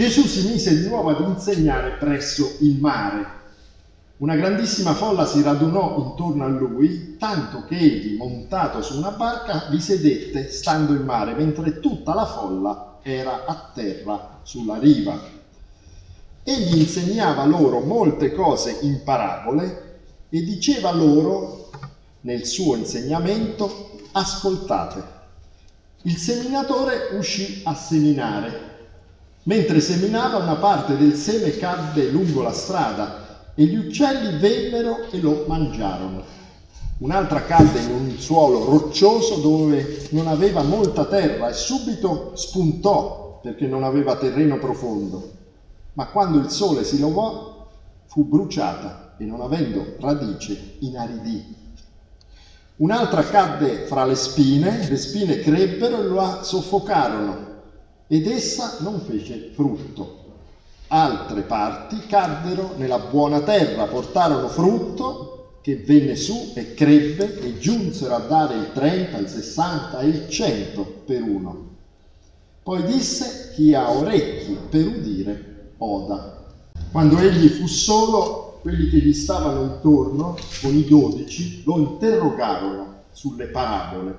Gesù si mise di nuovo ad insegnare presso il mare. Una grandissima folla si radunò intorno a lui, tanto che egli, montato su una barca, vi sedette stando in mare, mentre tutta la folla era a terra sulla riva. Egli insegnava loro molte cose in parabole e diceva loro nel suo insegnamento, ascoltate. Il seminatore uscì a seminare. Mentre seminava una parte del seme cadde lungo la strada e gli uccelli vennero e lo mangiarono. Un'altra cadde in un suolo roccioso dove non aveva molta terra e subito spuntò perché non aveva terreno profondo. Ma quando il sole si levò fu bruciata e non avendo radice inaridì. Un'altra cadde fra le spine, le spine crebbero e lo soffocarono ed essa non fece frutto. Altre parti caddero nella buona terra, portarono frutto che venne su e crebbe e giunsero a dare il 30, il 60 e il 100 per uno. Poi disse chi ha orecchi per udire oda. Quando egli fu solo, quelli che gli stavano intorno, con i dodici, lo interrogarono sulle parabole.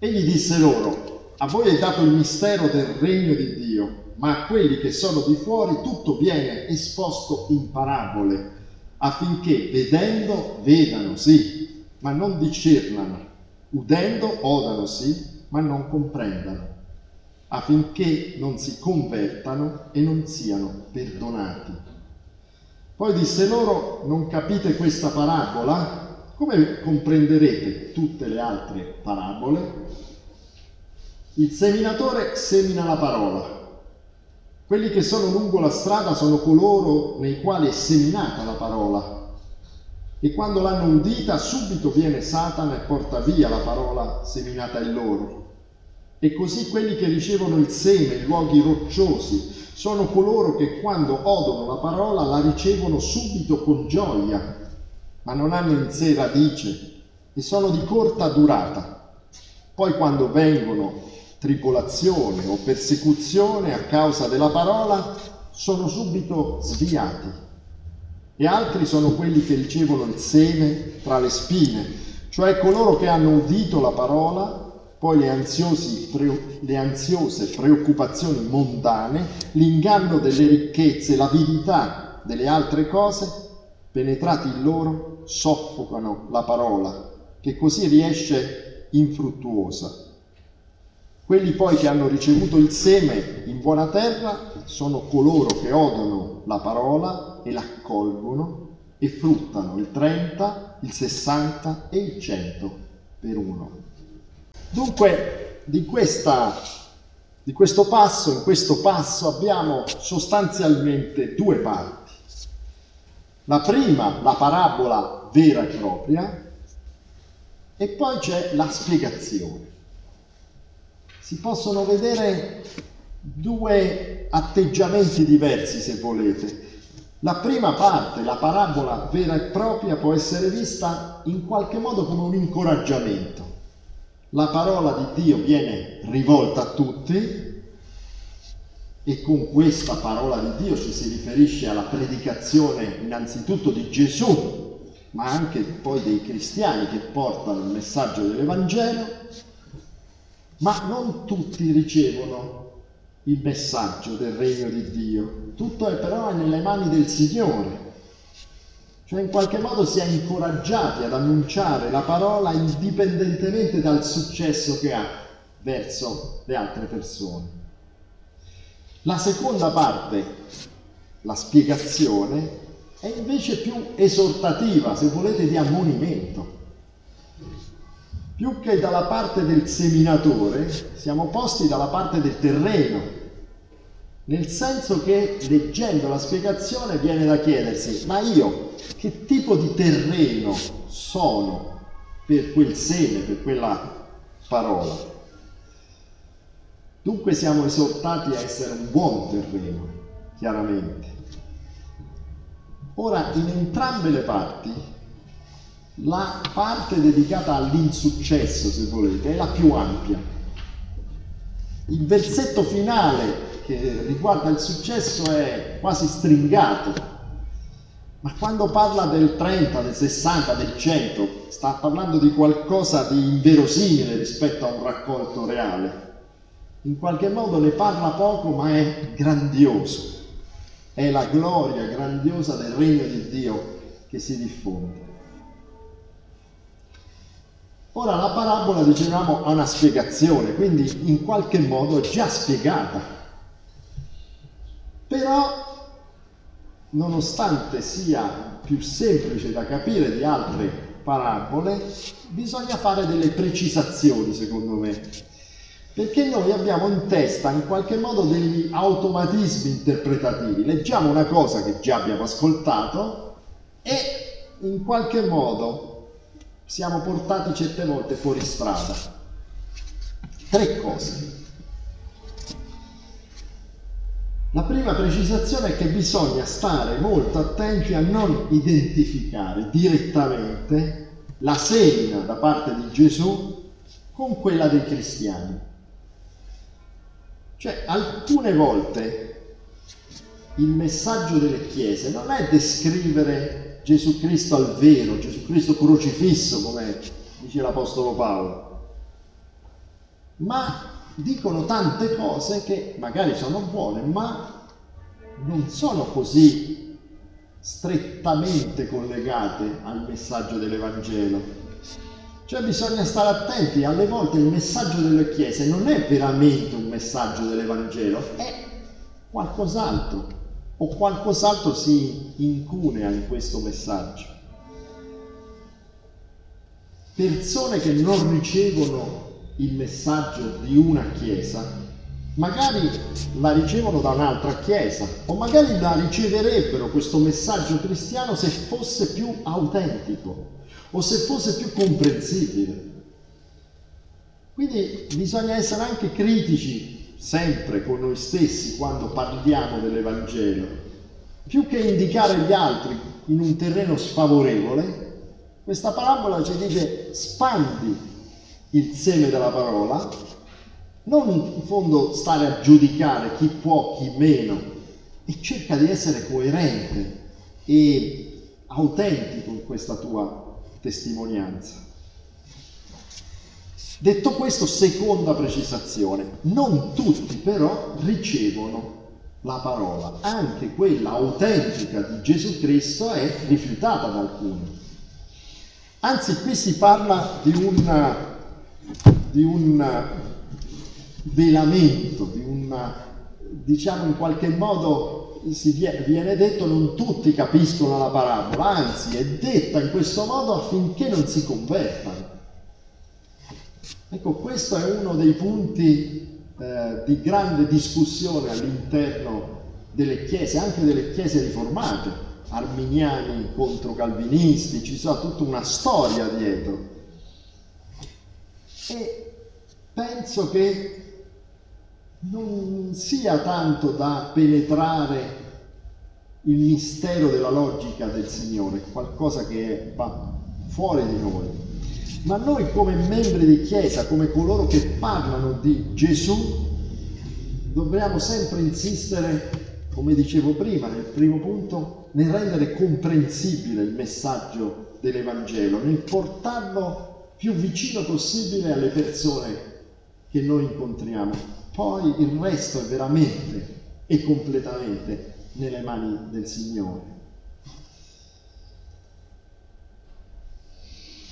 Egli disse loro, a voi è dato il mistero del regno di Dio, ma a quelli che sono di fuori tutto viene esposto in parabole, affinché vedendo vedano sì, ma non discernano, udendo odano sì, ma non comprendano, affinché non si convertano e non siano perdonati. Poi disse loro, non capite questa parabola? Come comprenderete tutte le altre parabole? Il seminatore semina la parola. Quelli che sono lungo la strada sono coloro nei quali è seminata la parola. E quando l'hanno udita, subito viene Satana e porta via la parola seminata in loro. E così quelli che ricevono il seme in luoghi rocciosi sono coloro che quando odono la parola la ricevono subito con gioia, ma non hanno in sé radice e sono di corta durata. Poi quando vengono tribolazione o persecuzione a causa della parola, sono subito sviati. E altri sono quelli che ricevono il seme tra le spine, cioè coloro che hanno udito la parola poi le, ansiosi, le ansiose preoccupazioni mondane, l'inganno delle ricchezze, l'avidità delle altre cose, penetrati in loro, soffocano la parola, che così riesce infruttuosa. Quelli poi che hanno ricevuto il seme in buona terra sono coloro che odono la parola e l'accolgono e fruttano il 30, il 60 e il 100 per uno. Dunque, di, questa, di questo passo, in questo passo abbiamo sostanzialmente due parti. La prima, la parabola vera e propria, e poi c'è la spiegazione. Si possono vedere due atteggiamenti diversi, se volete. La prima parte, la parabola vera e propria, può essere vista in qualche modo come un incoraggiamento la parola di Dio viene rivolta a tutti e con questa parola di Dio ci si riferisce alla predicazione innanzitutto di Gesù, ma anche poi dei cristiani che portano il messaggio dell'Evangelo, ma non tutti ricevono il messaggio del regno di Dio. Tutto è però nelle mani del Signore. Cioè in qualche modo si è incoraggiati ad annunciare la parola indipendentemente dal successo che ha verso le altre persone. La seconda parte, la spiegazione, è invece più esortativa, se volete, di ammonimento. Più che dalla parte del seminatore, siamo posti dalla parte del terreno, nel senso che leggendo la spiegazione viene da chiedersi, ma io che tipo di terreno sono per quel seme, per quella parola? Dunque siamo esortati a essere un buon terreno, chiaramente. Ora, in entrambe le parti, la parte dedicata all'insuccesso, se volete, è la più ampia. Il versetto finale che riguarda il successo è quasi stringato. Ma quando parla del 30, del 60, del 100, sta parlando di qualcosa di inverosimile rispetto a un raccolto reale. In qualche modo ne parla poco, ma è grandioso. È la gloria grandiosa del regno di Dio che si diffonde. Ora la parabola, dicevamo, ha una spiegazione, quindi in qualche modo già spiegata. Però, nonostante sia più semplice da capire di altre parabole, bisogna fare delle precisazioni, secondo me. Perché noi abbiamo in testa in qualche modo degli automatismi interpretativi. Leggiamo una cosa che già abbiamo ascoltato e in qualche modo siamo portati certe volte fuori strada. Tre cose. La prima precisazione è che bisogna stare molto attenti a non identificare direttamente la semina da parte di Gesù con quella dei cristiani. Cioè, alcune volte il messaggio delle chiese non è descrivere Gesù Cristo al vero, Gesù Cristo crocifisso, come dice l'Apostolo Paolo. Ma dicono tante cose che magari sono buone, ma non sono così strettamente collegate al messaggio dell'Evangelo. Cioè bisogna stare attenti, alle volte il messaggio delle chiese non è veramente un messaggio dell'Evangelo, è qualcos'altro o qualcos'altro si incunea in questo messaggio. Persone che non ricevono il messaggio di una chiesa, magari la ricevono da un'altra chiesa o magari la riceverebbero questo messaggio cristiano se fosse più autentico o se fosse più comprensibile. Quindi bisogna essere anche critici sempre con noi stessi quando parliamo dell'Evangelo, più che indicare gli altri in un terreno sfavorevole, questa parabola ci dice spandi il seme della parola, non in fondo stare a giudicare chi può, chi meno, e cerca di essere coerente e autentico in questa tua testimonianza. Detto questo, seconda precisazione, non tutti però ricevono la parola, anche quella autentica di Gesù Cristo è rifiutata da alcuni. Anzi, qui si parla di un, di un velamento, di un, diciamo in qualche modo si viene detto non tutti capiscono la parabola, anzi è detta in questo modo affinché non si convertano. Ecco, questo è uno dei punti eh, di grande discussione all'interno delle chiese, anche delle chiese riformate, arminiani contro calvinisti, ci sarà tutta una storia dietro. E penso che non sia tanto da penetrare il mistero della logica del Signore, qualcosa che va fuori di noi, ma noi come membri di Chiesa, come coloro che parlano di Gesù, dobbiamo sempre insistere, come dicevo prima nel primo punto, nel rendere comprensibile il messaggio dell'Evangelo, nel portarlo più vicino possibile alle persone che noi incontriamo. Poi il resto è veramente e completamente nelle mani del Signore.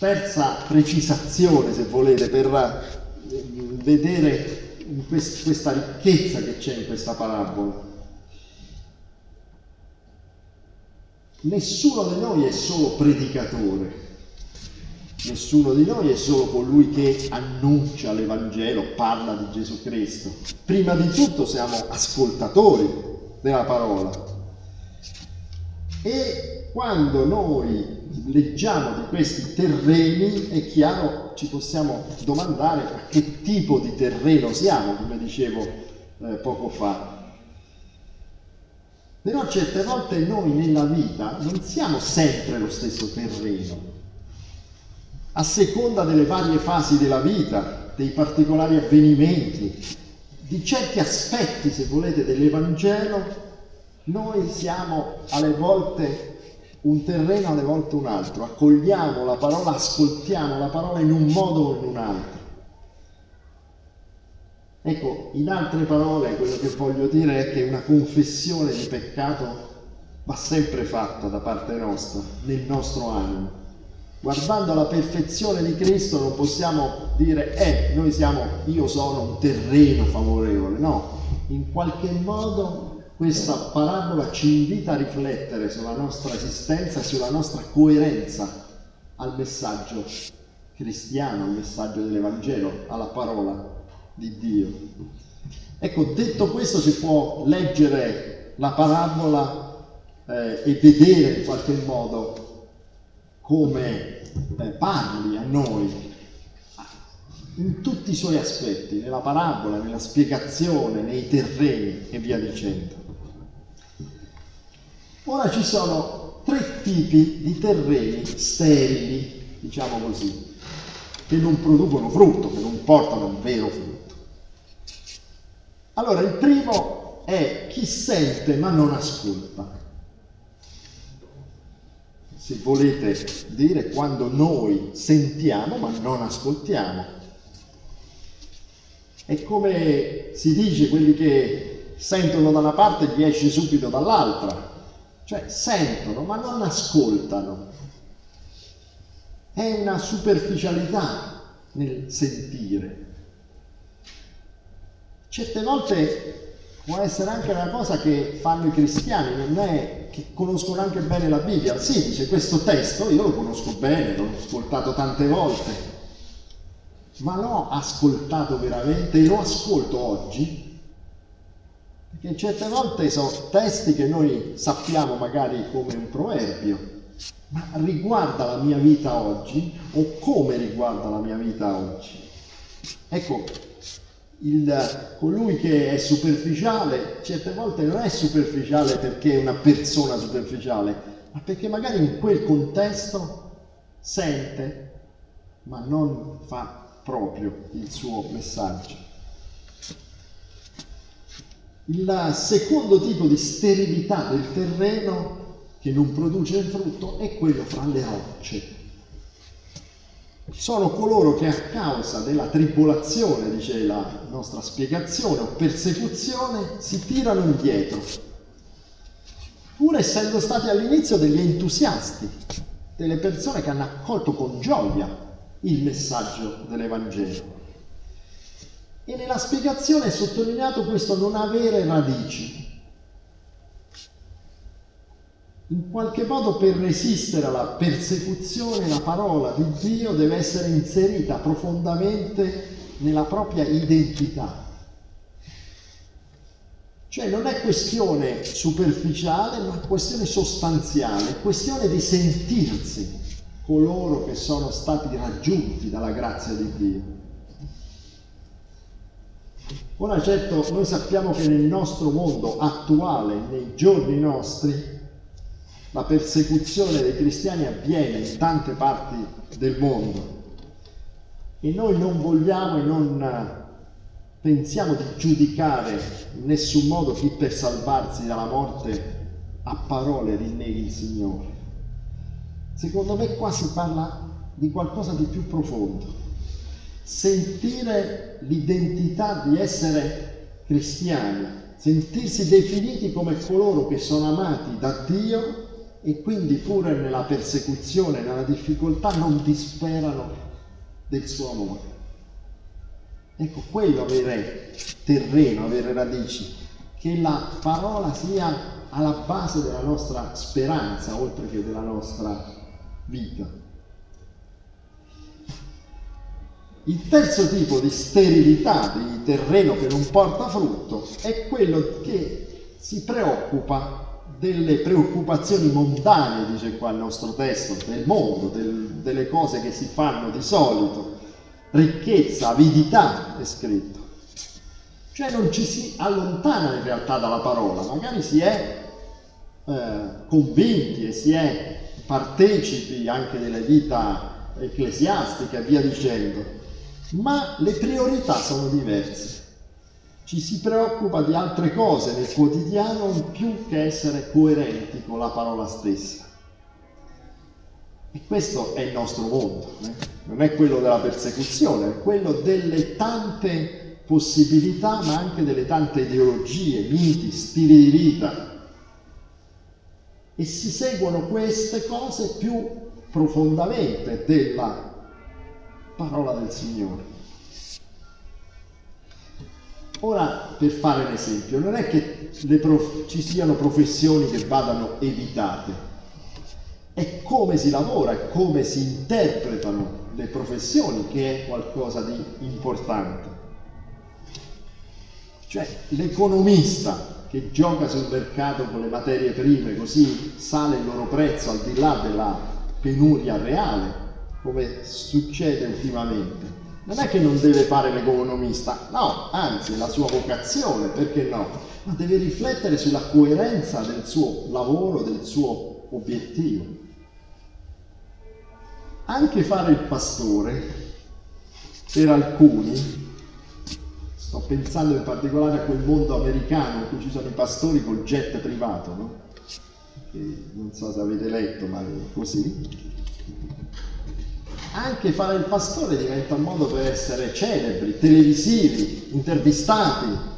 Terza precisazione, se volete, per eh, vedere questa ricchezza che c'è in questa parabola. Nessuno di noi è solo predicatore, nessuno di noi è solo colui che annuncia l'Evangelo, parla di Gesù Cristo. Prima di tutto siamo ascoltatori della parola. E quando noi leggiamo di questi terreni, è chiaro, ci possiamo domandare a che tipo di terreno siamo, come dicevo eh, poco fa. Però certe volte noi nella vita non siamo sempre lo stesso terreno. A seconda delle varie fasi della vita, dei particolari avvenimenti, di certi aspetti, se volete, dell'Evangelo, noi siamo alle volte un terreno, alle volte un altro, accogliamo la parola, ascoltiamo la parola in un modo o in un altro. Ecco, in altre parole, quello che voglio dire è che una confessione di peccato va sempre fatta da parte nostra, nel nostro animo. Guardando la perfezione di Cristo non possiamo dire, eh, noi siamo, io sono un terreno favorevole, no, in qualche modo questa parabola ci invita a riflettere sulla nostra esistenza e sulla nostra coerenza al messaggio cristiano, al messaggio dell'Evangelo, alla parola di Dio. Ecco, detto questo si può leggere la parabola eh, e vedere in qualche modo come eh, parli a noi in tutti i suoi aspetti, nella parabola, nella spiegazione, nei terreni e via dicendo. Ora ci sono tre tipi di terreni sterili, diciamo così, che non producono frutto, che non portano un vero frutto. Allora, il primo è chi sente ma non ascolta. Se volete dire quando noi sentiamo ma non ascoltiamo. È come si dice quelli che sentono da una parte gli esce subito dall'altra. Cioè sentono ma non ascoltano. È una superficialità nel sentire certe volte può essere anche una cosa che fanno i cristiani, non è che conoscono anche bene la Bibbia. Sì, dice questo testo, io lo conosco bene, l'ho ascoltato tante volte, ma l'ho ascoltato veramente e lo ascolto oggi, perché certe volte sono testi che noi sappiamo magari come un proverbio, ma riguarda la mia vita oggi o come riguarda la mia vita oggi? Ecco, il, colui che è superficiale certe volte non è superficiale perché è una persona superficiale, ma perché magari in quel contesto sente ma non fa proprio il suo messaggio. Il secondo tipo di sterilità del terreno che non produce frutto è quello fra le rocce sono coloro che a causa della tribolazione, dice la nostra spiegazione, o persecuzione, si tirano indietro, pur essendo stati all'inizio degli entusiasti, delle persone che hanno accolto con gioia il messaggio dell'Evangelo. E nella spiegazione è sottolineato questo non avere radici, in qualche modo per resistere alla persecuzione la parola di Dio deve essere inserita profondamente nella propria identità. Cioè non è questione superficiale, ma questione sostanziale, questione di sentirsi coloro che sono stati raggiunti dalla grazia di Dio. Ora certo noi sappiamo che nel nostro mondo attuale, nei giorni nostri, la persecuzione dei cristiani avviene in tante parti del mondo e noi non vogliamo e non pensiamo di giudicare in nessun modo chi per salvarsi dalla morte a parole rinneghi il Signore. Secondo me qua si parla di qualcosa di più profondo. Sentire l'identità di essere cristiani, sentirsi definiti come coloro che sono amati da Dio e quindi pure nella persecuzione, nella difficoltà non disperano del suo amore. Ecco, quello avere terreno, avere radici, che la parola sia alla base della nostra speranza, oltre che della nostra vita. Il terzo tipo di sterilità, di terreno che non porta frutto, è quello che si preoccupa delle preoccupazioni mondane, dice qua il nostro testo, del mondo, del, delle cose che si fanno di solito, ricchezza, avidità è scritto. Cioè non ci si allontana in realtà dalla parola, magari si è eh, convinti e si è partecipi anche della vita ecclesiastica e via dicendo, ma le priorità sono diverse. ci si preoccupa di altre cose nel quotidiano più che essere coerenti con la parola stessa. E questo è il nostro mondo, eh? non è quello della persecuzione, è quello delle tante possibilità, ma anche delle tante ideologie, miti, stili di vita. E si seguono queste cose più profondamente della parola del Signore. Ora, per fare un esempio, non è che prof- ci siano professioni che vadano evitate, è come si lavora, è come si interpretano le professioni che è qualcosa di importante. Cioè l'economista che gioca sul mercato con le materie prime, così sale il loro prezzo al di là della penuria reale, come succede ultimamente. Non è che non deve fare l'economista, no, anzi, è la sua vocazione, perché no? Ma deve riflettere sulla coerenza del suo lavoro, del suo obiettivo. Anche fare il pastore, per alcuni, sto pensando in particolare a quel mondo americano in cui ci sono i pastori col jet privato, no? Non so se avete letto, ma è così. Anche fare il pastore diventa un modo per essere celebri, televisivi, intervistati.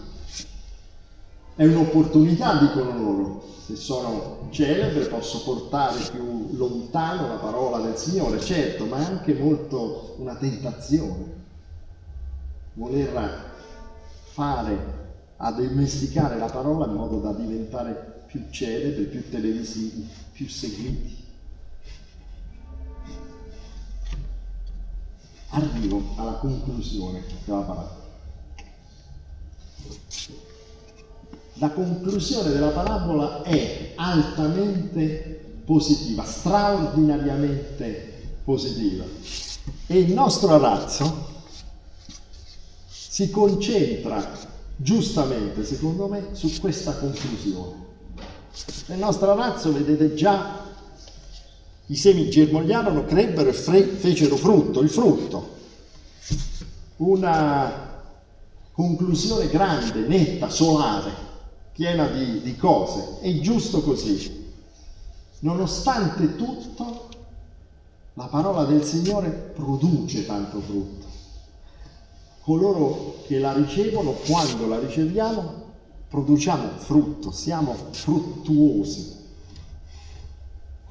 È un'opportunità, dicono loro se sono celebre posso portare più lontano la parola del Signore, certo, ma è anche molto una tentazione. Voler fare, addomesticare la parola in modo da diventare più celebri, più televisivi, più seguiti. Arrivo alla conclusione della parola. La conclusione della parabola è altamente positiva, straordinariamente positiva. E il nostro arazzo si concentra giustamente, secondo me, su questa conclusione. Nel nostro arazzo vedete già i semi germogliarono, crebbero e fecero frutto, il frutto. Una conclusione grande, netta, solare piena di, di cose. È giusto così. Nonostante tutto, la parola del Signore produce tanto frutto. Coloro che la ricevono, quando la riceviamo, produciamo frutto, siamo fruttuosi.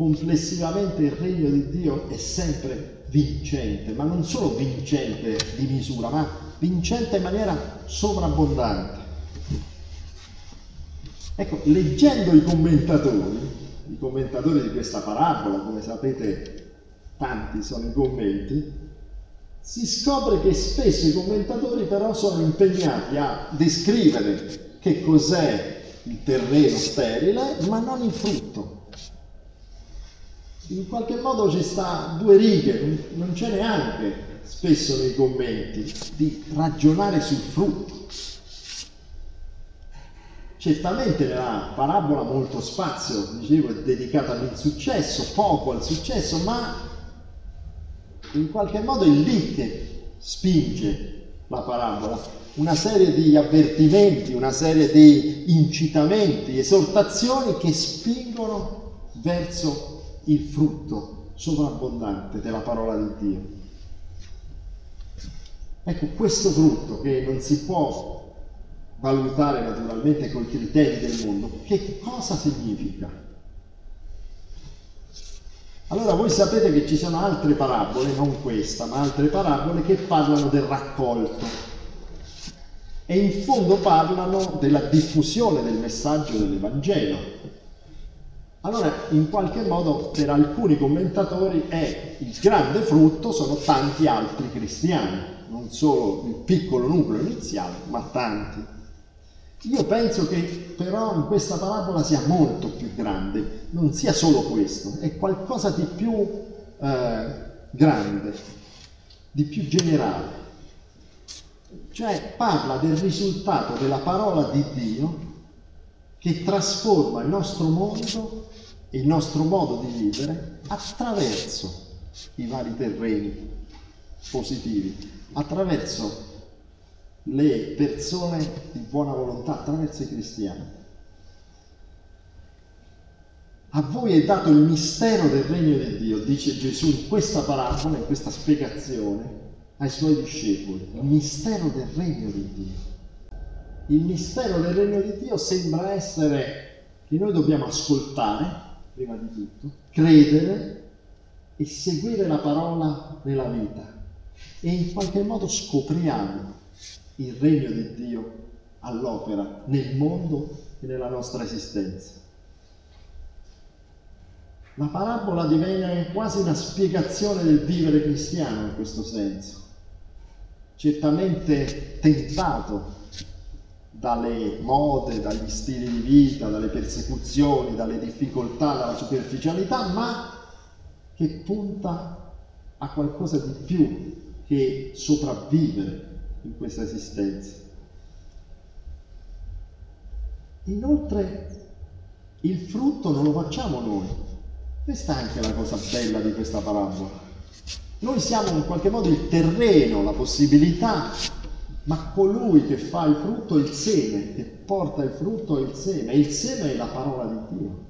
Complessivamente il regno di Dio è sempre vincente, ma non solo vincente di misura, ma vincente in maniera sovrabbondante. Ecco, leggendo i commentatori, i commentatori di questa parabola, come sapete tanti sono i commenti, si scopre che spesso i commentatori però sono impegnati a descrivere che cos'è il terreno sterile, ma non il frutto. In qualche modo ci sta due righe, non c'è neanche spesso nei commenti di ragionare sul frutto. Certamente nella parabola molto spazio, dicevo, è dedicato all'insuccesso, poco al successo, ma in qualche modo è lì che spinge la parabola. Una serie di avvertimenti, una serie di incitamenti, esortazioni che spingono verso il frutto sovrabbondante della parola di Dio. Ecco, questo frutto che non si può valutare naturalmente con i criteri del mondo, che cosa significa? Allora voi sapete che ci sono altre parabole, non questa, ma altre parabole che parlano del raccolto e in fondo parlano della diffusione del messaggio dell'Evangelo. Allora, in qualche modo, per alcuni commentatori è il grande frutto sono tanti altri cristiani, non solo il piccolo nucleo iniziale, ma tanti. Io penso che però in questa parabola sia molto più grande, non sia solo questo, è qualcosa di più eh, grande, di più generale. Cioè parla del risultato della parola di Dio che trasforma il nostro mondo e il nostro modo di vivere attraverso i vari terreni positivi, attraverso le persone di buona volontà, attraverso i cristiani. A voi è dato il mistero del regno di Dio, dice Gesù in questa parabola, in questa spiegazione ai suoi discepoli. Il mistero del regno di Dio. Il mistero del regno di Dio sembra essere che noi dobbiamo ascoltare, prima di tutto, credere e seguire la parola nella vita e in qualche modo scopriamo il regno di Dio all'opera nel mondo e nella nostra esistenza. La parabola diviene quasi una spiegazione del vivere cristiano in questo senso. Certamente tentato dalle mode, dagli stili di vita, dalle persecuzioni, dalle difficoltà, dalla superficialità, ma che punta a qualcosa di più che sopravvivere in questa esistenza. Inoltre il frutto non lo facciamo noi. Questa è anche la cosa bella di questa parabola. Noi siamo in qualche modo il terreno, la possibilità ma colui che fa il frutto è il seme, che porta il frutto è il seme, e il seme è la parola di Dio.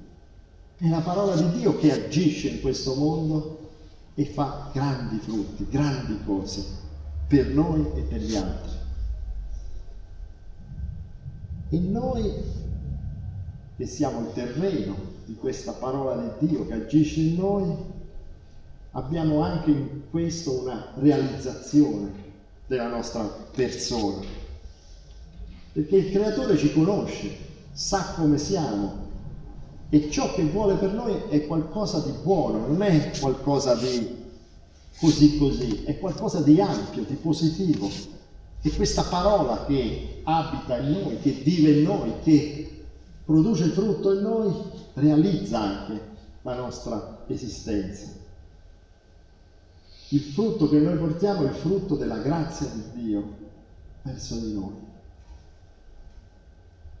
È la parola di Dio che agisce in questo mondo e fa grandi frutti, grandi cose per noi e per gli altri. E noi che siamo il terreno di questa parola di Dio che agisce in noi, abbiamo anche in questo una realizzazione della nostra persona. Perché il creatore ci conosce, sa come siamo e ciò che vuole per noi è qualcosa di buono, non è qualcosa di così così, è qualcosa di ampio, di positivo. E questa parola che abita in noi, che vive in noi, che produce frutto in noi, realizza anche la nostra esistenza. Il frutto che noi portiamo è il frutto della grazia di Dio verso di noi.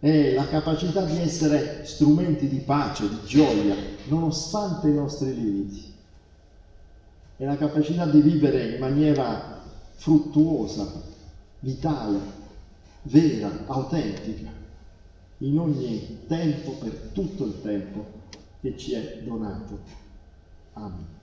È la capacità di essere strumenti di pace, di gioia, nonostante i nostri limiti. È la capacità di vivere in maniera fruttuosa, vitale, vera, autentica, in ogni tempo, per tutto il tempo che ci è donato. Amen.